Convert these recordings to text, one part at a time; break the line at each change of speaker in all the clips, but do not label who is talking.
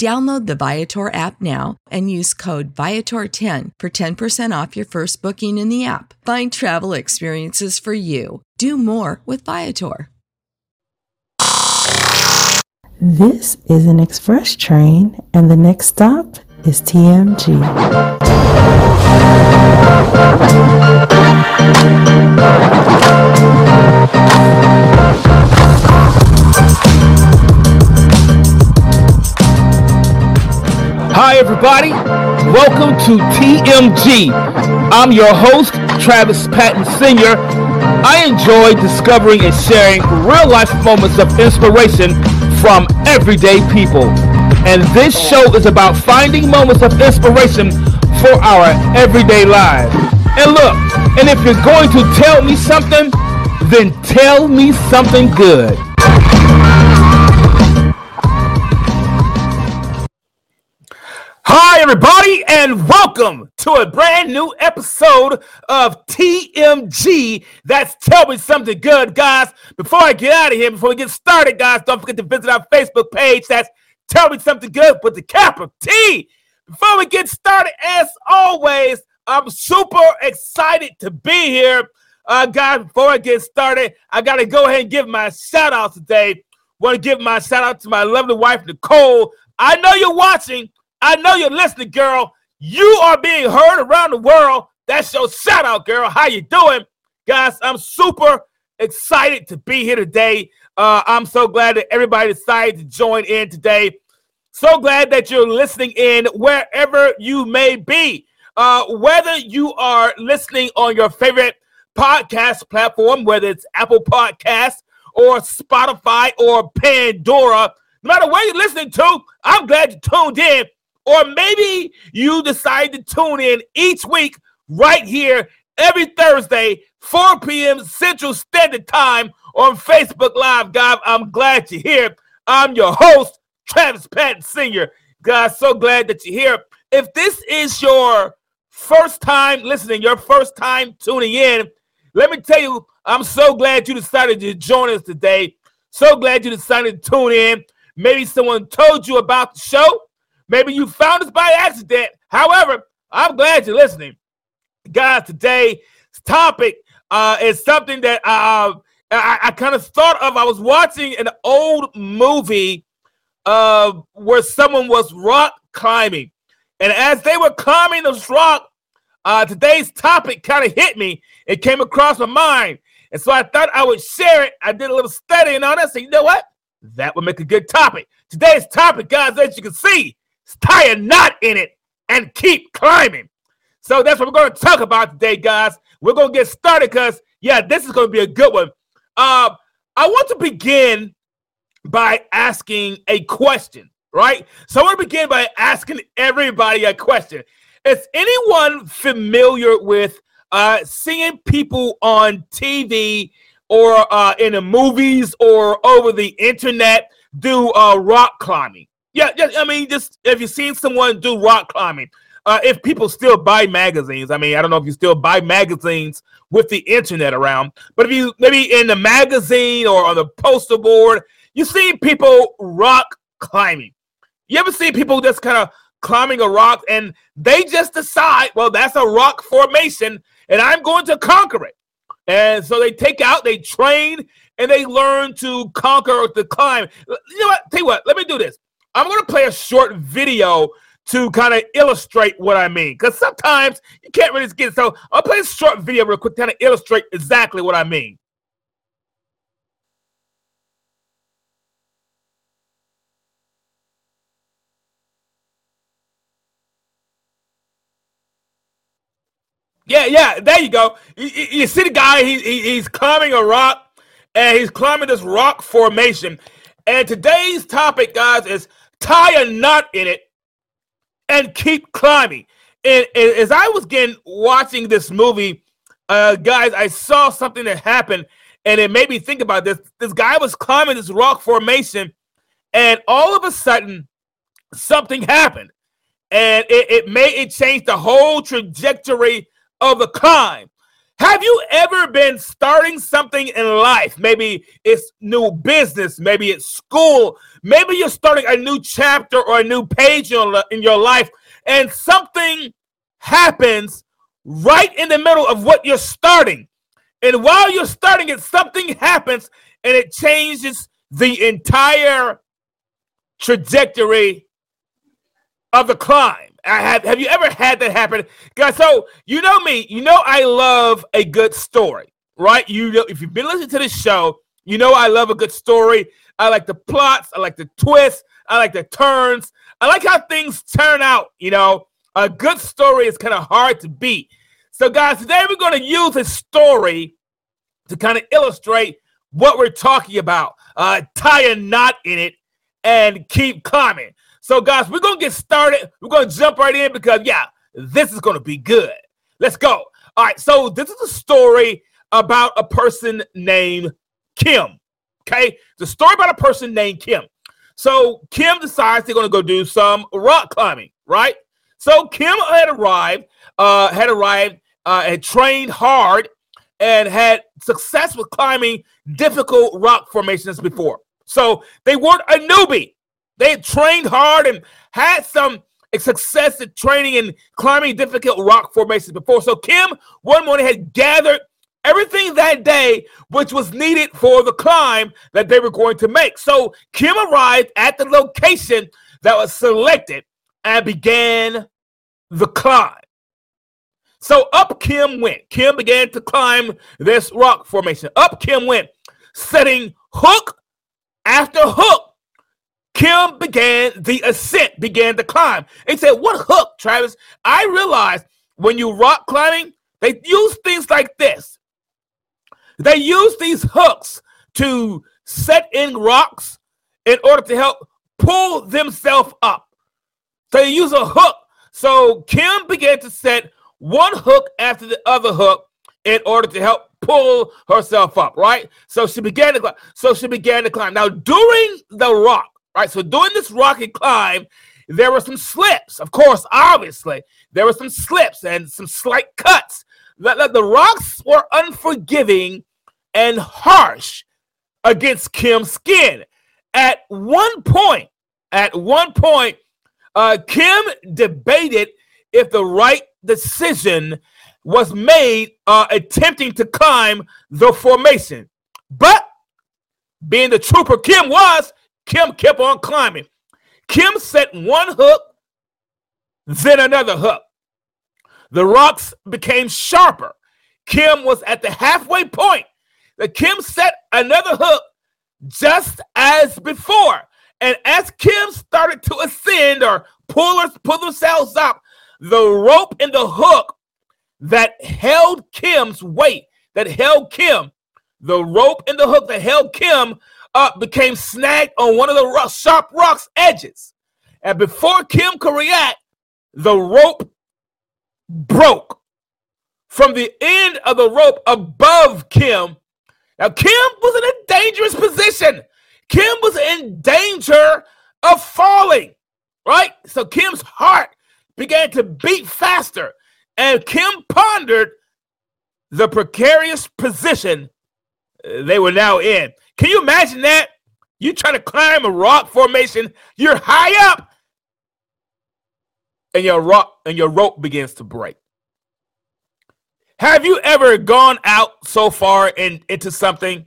Download the Viator app now and use code Viator10 for 10% off your first booking in the app. Find travel experiences for you. Do more with Viator.
This is an express train, and the next stop is TMG.
Everybody. Welcome to TMG. I'm your host, Travis Patton Sr. I enjoy discovering and sharing real life moments of inspiration from everyday people. And this show is about finding moments of inspiration for our everyday lives. And look, and if you're going to tell me something, then tell me something good. Hi, everybody, and welcome to a brand new episode of TMG. That's Tell Me Something Good, guys. Before I get out of here, before we get started, guys, don't forget to visit our Facebook page. That's Tell Me Something Good with the capital T. Before we get started, as always, I'm super excited to be here. Uh, guys, before I get started, I got to go ahead and give my shout out today. Want to give my shout out to my lovely wife, Nicole. I know you're watching. I know you're listening, girl. You are being heard around the world. That's your shout out, girl. How you doing? Guys, I'm super excited to be here today. Uh, I'm so glad that everybody decided to join in today. So glad that you're listening in wherever you may be. Uh, whether you are listening on your favorite podcast platform, whether it's Apple Podcasts or Spotify or Pandora, no matter where you're listening to, I'm glad you tuned in or maybe you decide to tune in each week right here every Thursday, 4 p.m. Central Standard Time on Facebook Live. Guys, I'm glad you're here. I'm your host, Travis Patton Sr. Guys, so glad that you're here. If this is your first time listening, your first time tuning in, let me tell you, I'm so glad you decided to join us today. So glad you decided to tune in. Maybe someone told you about the show. Maybe you found us by accident. However, I'm glad you're listening. Guys, today's topic uh, is something that uh, I, I kind of thought of. I was watching an old movie uh, where someone was rock climbing. And as they were climbing this rock, uh, today's topic kind of hit me. It came across my mind. And so I thought I would share it. I did a little studying on it. So, you know what? That would make a good topic. Today's topic, guys, as you can see, tie a knot in it and keep climbing. So that's what we're going to talk about today, guys. We're going to get started because, yeah, this is going to be a good one. Uh, I want to begin by asking a question. right? So I want to begin by asking everybody a question. Is anyone familiar with uh, seeing people on TV or uh, in the movies or over the internet do uh, rock climbing? Yeah, yeah, I mean, just if you've seen someone do rock climbing, uh, if people still buy magazines, I mean, I don't know if you still buy magazines with the internet around, but if you maybe in the magazine or on the poster board, you see people rock climbing. You ever see people just kind of climbing a rock and they just decide, well, that's a rock formation and I'm going to conquer it. And so they take out, they train, and they learn to conquer the climb. You know what? Tell you what, let me do this. I'm going to play a short video to kind of illustrate what I mean. Because sometimes you can't really get it. So I'll play a short video real quick to kind of illustrate exactly what I mean. Yeah, yeah, there you go. You, you see the guy, he, he, he's climbing a rock and he's climbing this rock formation. And today's topic, guys, is tie a knot in it and keep climbing. And, and as I was getting watching this movie, uh, guys, I saw something that happened, and it made me think about this. This guy was climbing this rock formation, and all of a sudden, something happened, and it, it made it change the whole trajectory of the climb. Have you ever been starting something in life? Maybe it's new business, maybe it's school, maybe you're starting a new chapter or a new page in your life, and something happens right in the middle of what you're starting. And while you're starting it, something happens and it changes the entire trajectory of the climb. I have have you ever had that happen? Guys, so you know me, you know I love a good story, right? You know, if you've been listening to this show, you know I love a good story. I like the plots, I like the twists, I like the turns, I like how things turn out, you know. A good story is kind of hard to beat. So, guys, today we're going to use a story to kind of illustrate what we're talking about. Uh, tie a knot in it and keep climbing. So, guys, we're going to get started. We're going to jump right in because, yeah, this is going to be good. Let's go. All right. So, this is a story about a person named Kim. Okay. The story about a person named Kim. So, Kim decides they're going to go do some rock climbing, right? So, Kim had arrived, uh, had arrived, uh, had trained hard, and had success with climbing difficult rock formations before. So, they weren't a newbie. They had trained hard and had some success at training and climbing difficult rock formations before. So Kim one morning had gathered everything that day which was needed for the climb that they were going to make. So Kim arrived at the location that was selected and began the climb. So up Kim went. Kim began to climb this rock formation. Up Kim went, setting hook after hook Kim began the ascent, began to climb. He said, What hook, Travis? I realized when you rock climbing, they use things like this. They use these hooks to set in rocks in order to help pull themselves up. So they use a hook. So Kim began to set one hook after the other hook in order to help pull herself up, right? So she began to climb. So she began to climb. Now, during the rock, right? So during this rocky climb, there were some slips. Of course, obviously, there were some slips and some slight cuts. The, the rocks were unforgiving and harsh against Kim's skin. At one point, at one point, uh, Kim debated if the right decision was made uh, attempting to climb the formation. But being the trooper Kim was, Kim kept on climbing. Kim set one hook, then another hook. The rocks became sharper. Kim was at the halfway point. The Kim set another hook just as before. And as Kim started to ascend or pull, her, pull themselves up, the rope and the hook that held Kim's weight, that held Kim, the rope and the hook that held Kim up became snagged on one of the rock, sharp rocks edges. And before Kim could react, the rope broke from the end of the rope above Kim. Now, Kim was in a dangerous position. Kim was in danger of falling, right? So Kim's heart began to beat faster, and Kim pondered the precarious position uh, they were now in. Can you imagine that? You try to climb a rock formation, you're high up, and your rock and your rope begins to break. Have you ever gone out so far in, into something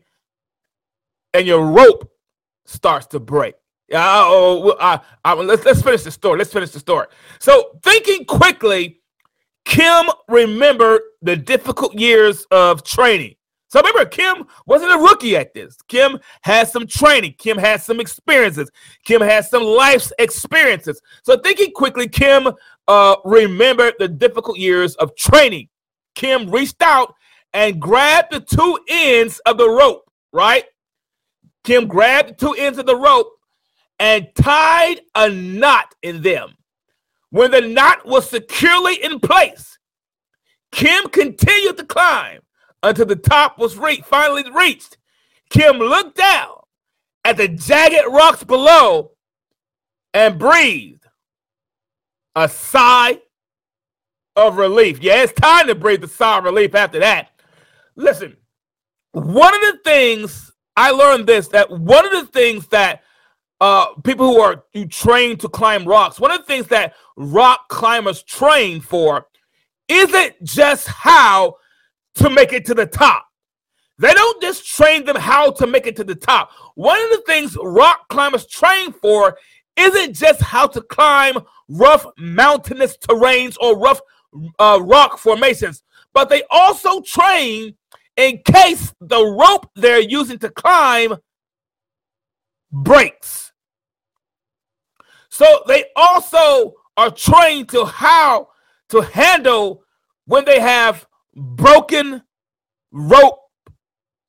and your rope starts to break? Uh, oh, uh, uh, let's let's finish the story. Let's finish the story. So, thinking quickly, Kim remembered the difficult years of training. So remember, Kim wasn't a rookie at this. Kim had some training. Kim had some experiences. Kim had some life's experiences. So thinking quickly, Kim uh, remembered the difficult years of training. Kim reached out and grabbed the two ends of the rope, right? Kim grabbed the two ends of the rope and tied a knot in them. When the knot was securely in place, Kim continued to climb until the top was finally reached. Kim looked down at the jagged rocks below and breathed a sigh of relief. Yeah, it's time to breathe the sigh of relief after that. Listen, one of the things I learned this that one of the things that uh, people who are you train to climb rocks, one of the things that rock climbers train for isn't just how to make it to the top. They don't just train them how to make it to the top. One of the things rock climbers train for isn't just how to climb rough mountainous terrains or rough uh, rock formations, but they also train in case the rope they're using to climb breaks. So they also are trained to how to handle when they have broken rope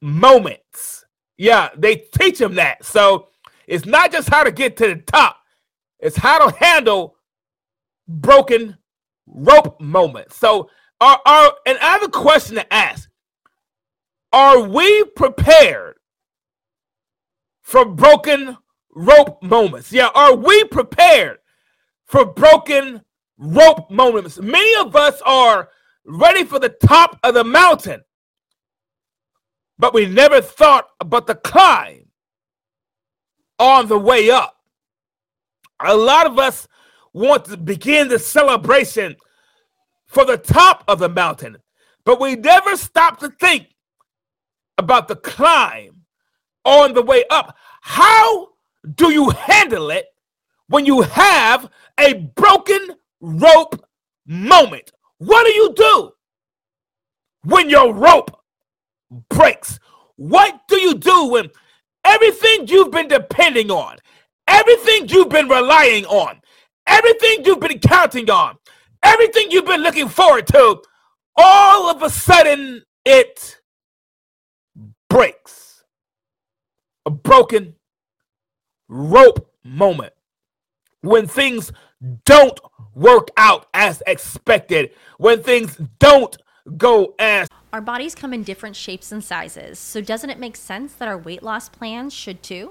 moments. Yeah, they teach them that. So it's not just how to get to the top, it's how to handle broken rope moments. So, are, are and I have a question to ask Are we prepared for broken rope moments? Yeah, are we prepared for broken rope moments? Many of us are ready for the top of the mountain. But we never thought about the climb on the way up. A lot of us want to begin the celebration for the top of the mountain, but we never stop to think about the climb on the way up. How do you handle it when you have a broken rope moment? What do you do when your rope breaks? What do you do when everything you've been depending on, everything you've been relying on, everything you've been counting on, everything you've been looking forward to, all of a sudden it breaks? A broken rope moment when things don't work out as expected, when things don't go as
our bodies come in different shapes and sizes, so doesn't it make sense that our weight loss plans should too?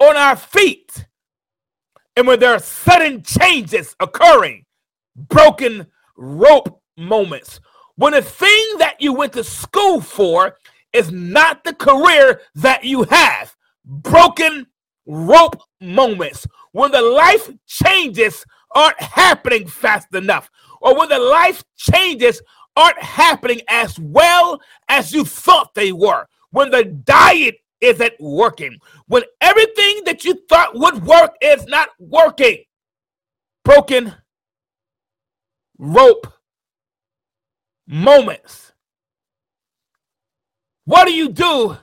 on our feet and when there are sudden changes occurring broken rope moments. When the thing that you went to school for is not the career that you have. Broken rope moments. When the life changes aren't happening fast enough, or when the life changes aren't happening as well as you thought they were. When the diet isn't working, when everything that you thought would work is not working. Broken rope moments. What do you do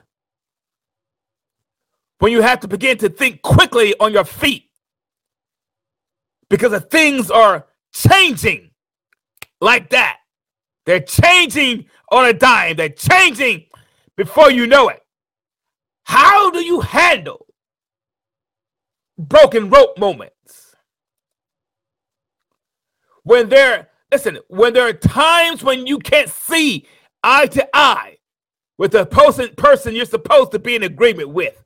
when you have to begin to think quickly on your feet? Because the things are changing like that. They're changing on a dime. They're changing before you know it. How do you handle broken rope moments? When there, listen, when there are times when you can't see eye to eye with the person, person you're supposed to be in agreement with.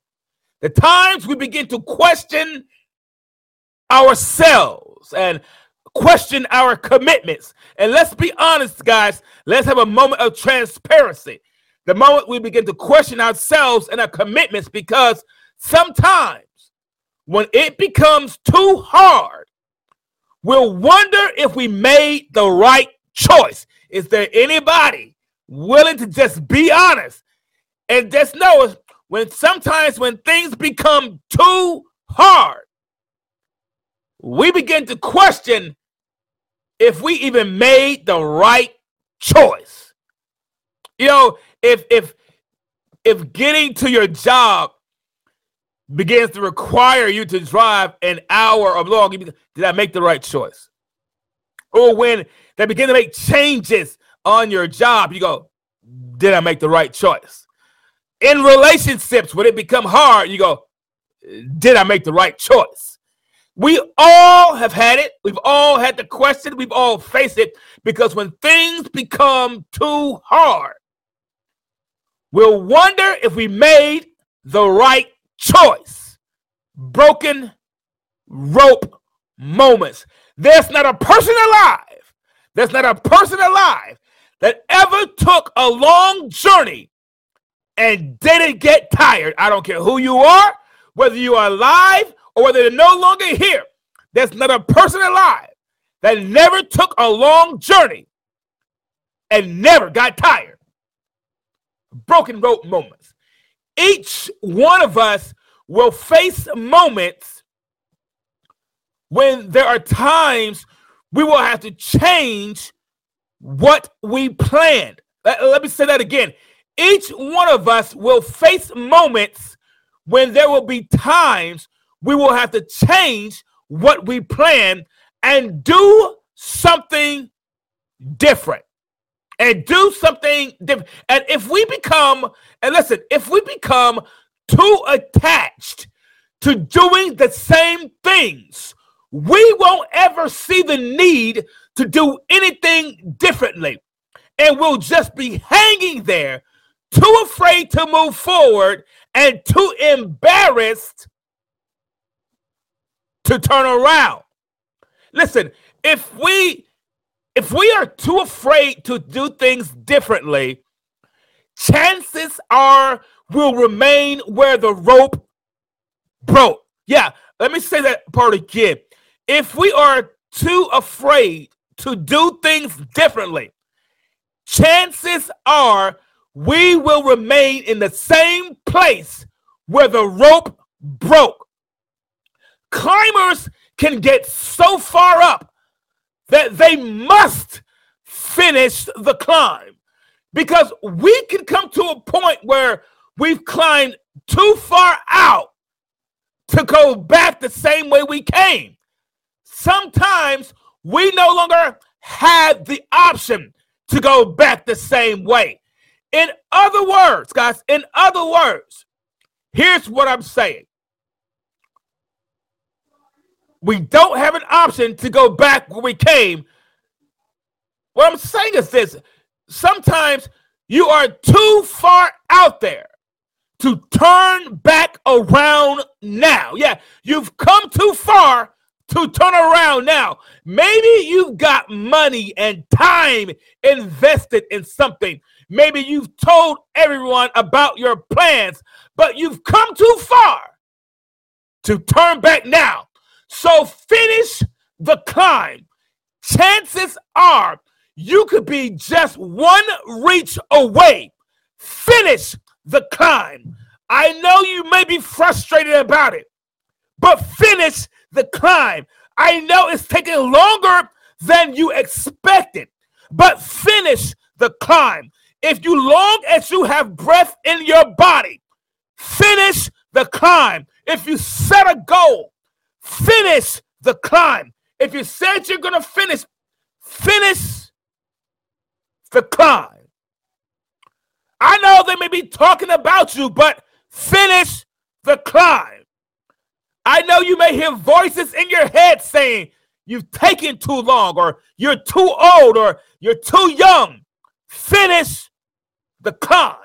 The times we begin to question ourselves and question our commitments. And let's be honest, guys, let's have a moment of transparency. The moment we begin to question ourselves and our commitments, because sometimes when it becomes too hard, we'll wonder if we made the right choice. Is there anybody willing to just be honest and just know when sometimes when things become too hard, we begin to question if we even made the right choice. You know, if if if getting to your job begins to require you to drive an hour or long, did I make the right choice? Or when they begin to make changes on your job, you go, did I make the right choice? In relationships, when it become hard, you go, did I make the right choice? We all have had it. We've all had the question. We've all faced it because when things become too hard, we'll wonder if we made the right choice. Broken rope moments. There's not a person alive, there's not a person alive that ever took a long journey and didn't get tired. I don't care who you are, whether you are alive or whether they're no longer here, there's not a person alive that never took a long journey and never got tired. Broken rope moments. Each one of us will face moments when there are times we will have to change what we planned. Let, let, me say that again. Each one of us will face moments when there will be times we will have to change what we plan and do something different. And do something different. And if we become, and listen, if we become too attached to doing the same things, we won't ever see the need to do anything differently. And we'll just be hanging there, too afraid to move forward and too embarrassed to turn around. Listen, if we if we are too afraid to do things differently, chances are we'll remain where the rope broke. Yeah, let me say that part again. If we are too afraid to do things differently, chances are we will remain in the same place where the rope broke climbers can get so far up that they must finish the climb because we can come to a point where we've climbed too far out to go back the same way we came. Sometimes we no longer have the option to go back the same way. In other words, guys, in other words, here's what I'm saying we don't have an option to go back where we came. What I'm saying is this sometimes you are too far out there to turn back around now. Yeah, you've come too far to turn around now. Maybe you've got money and time invested in something. Maybe you've told everyone about your plans, but you've come too far to turn back now. So finish the climb. Chances are you could be just one reach away. Finish the climb. I know you may be frustrated about it, but finish the climb. I know it's taking longer than you expected, but finish the climb. If you long as you have breath in your body, finish the climb. If you set a goal, finish the climb. If you said you're going to finish, finish the climb. I know they may be talking about you, but finish the climb. I know you may hear voices in your head saying you've taken too long, or you're too old, or you're too young. Finish the climb.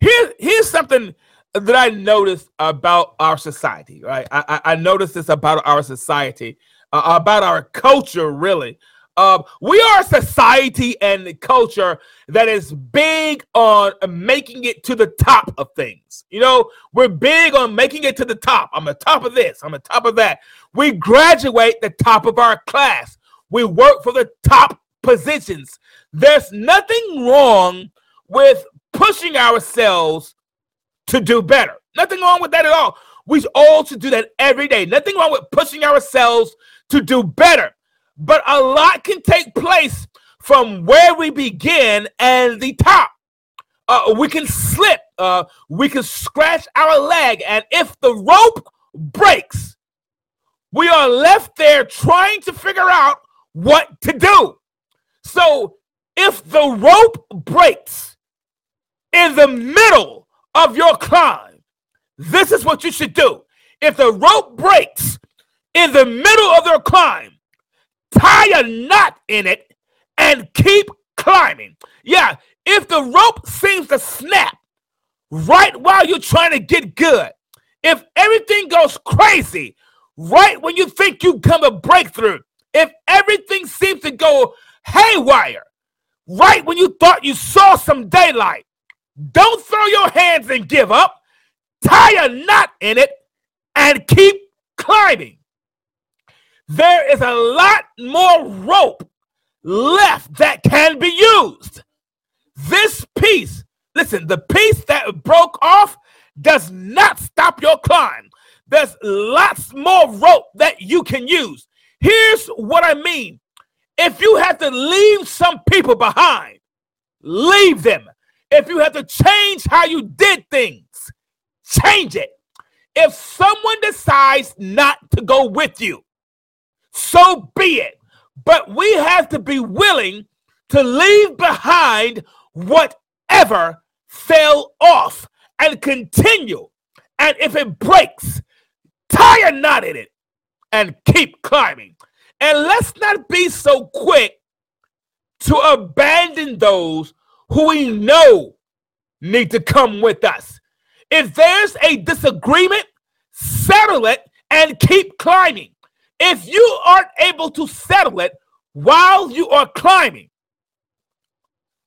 Here, here's something that I noticed about our society, right? I, I, I noticed this about our society, uh, about our culture, really. Uh, we are a society and culture that is big on making it to the top of things. You know, we're big on making it to the top. I'm the top of this, I'm the top of that. We graduate the top of our class, we work for the top positions. There's nothing wrong with pushing ourselves to do better. Nothing wrong with that at all. We all should do that every day. Nothing wrong with pushing ourselves to do better. But a lot can take place from where we begin and the top. Uh, we can slip, uh, we can scratch our leg, and if the rope breaks, we are left there trying to figure out what to do. So if the rope breaks in the middle of your climb, this is what you should do. If the rope breaks in the middle of your climb, tie a knot in it and keep climbing. Yeah, if the rope seems to snap right while you're trying to get good, if everything goes crazy right when you think you've come a breakthrough, if everything seems to go haywire right when you thought you saw some daylight, don't throw your hands and give up. Tie a knot in it and keep climbing. There is a lot more rope left that can be used. This piece, listen, the piece that broke off does not stop your climb. There's lots more rope that you can use. Here's what I mean. If you have to leave some people behind, leave them. If you have to change how you did things, change it. If someone decides not to go with you, so be it. But we have to be willing to leave behind whatever fell off and continue. And if it breaks, tie a knot in it and keep climbing. And let's not be so quick to abandon those who we know need to come with us. If there's a disagreement, settle it and keep climbing. If you aren't able to settle it while you are climbing,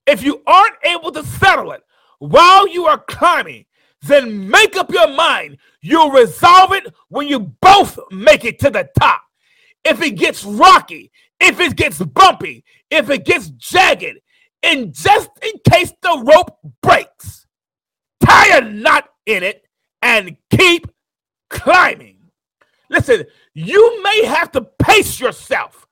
if you aren't able to settle it while you are climbing, then make up your mind. You'll resolve it when you both make it to the top. If it gets rocky, if it gets bumpy, if it gets jagged, and just in case the rope breaks, tie a knot in it and keep climbing. Listen, you may have to pace yourself.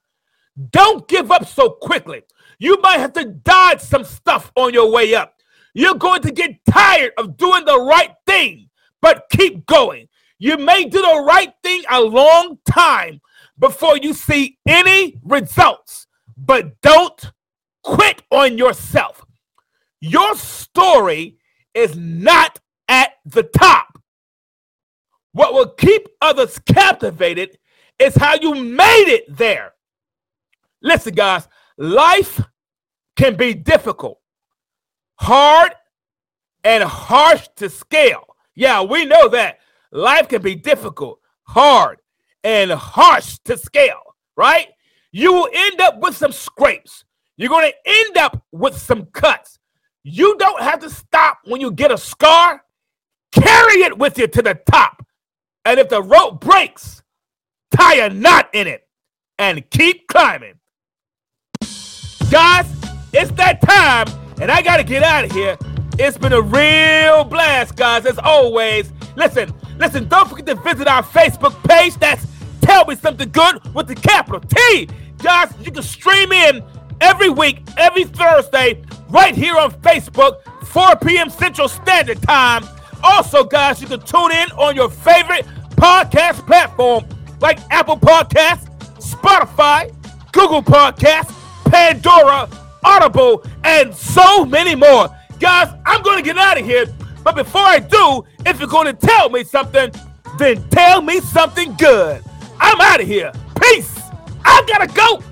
Don't give up so quickly. You might have to dodge some stuff on your way up. You're going to get tired of doing the right thing, but keep going. You may do the right thing a long time before you see any results, but don't quit on yourself. Your story is not at the top. What will keep others captivated is how you made it there. Listen, guys, life can be difficult, hard, and harsh to scale. Yeah, we know that life can be difficult, hard, and harsh to scale, right? You will end up with some scrapes. You're going to end up with some cuts. You don't have to stop when you get a scar. Carry it with you to the top. And if the rope breaks, tie a knot in it and keep climbing. Guys, it's that time, and I got to get out of here. It's been a real blast, guys, as always. Listen, listen, don't forget to visit our Facebook page. That's Tell Me Something Good with the capital T. Guys, you can stream in every week, every Thursday, right here on Facebook, 4 p.m. Central Standard Time. Also, guys, you can tune in on your favorite podcast platform like Apple Podcasts, Spotify, Google Podcasts, Pandora, Audible, and so many more. Guys, I'm going to get out of here. But before I do, if you're going to tell me something, then tell me something good. I'm out of here. Peace. I got to go.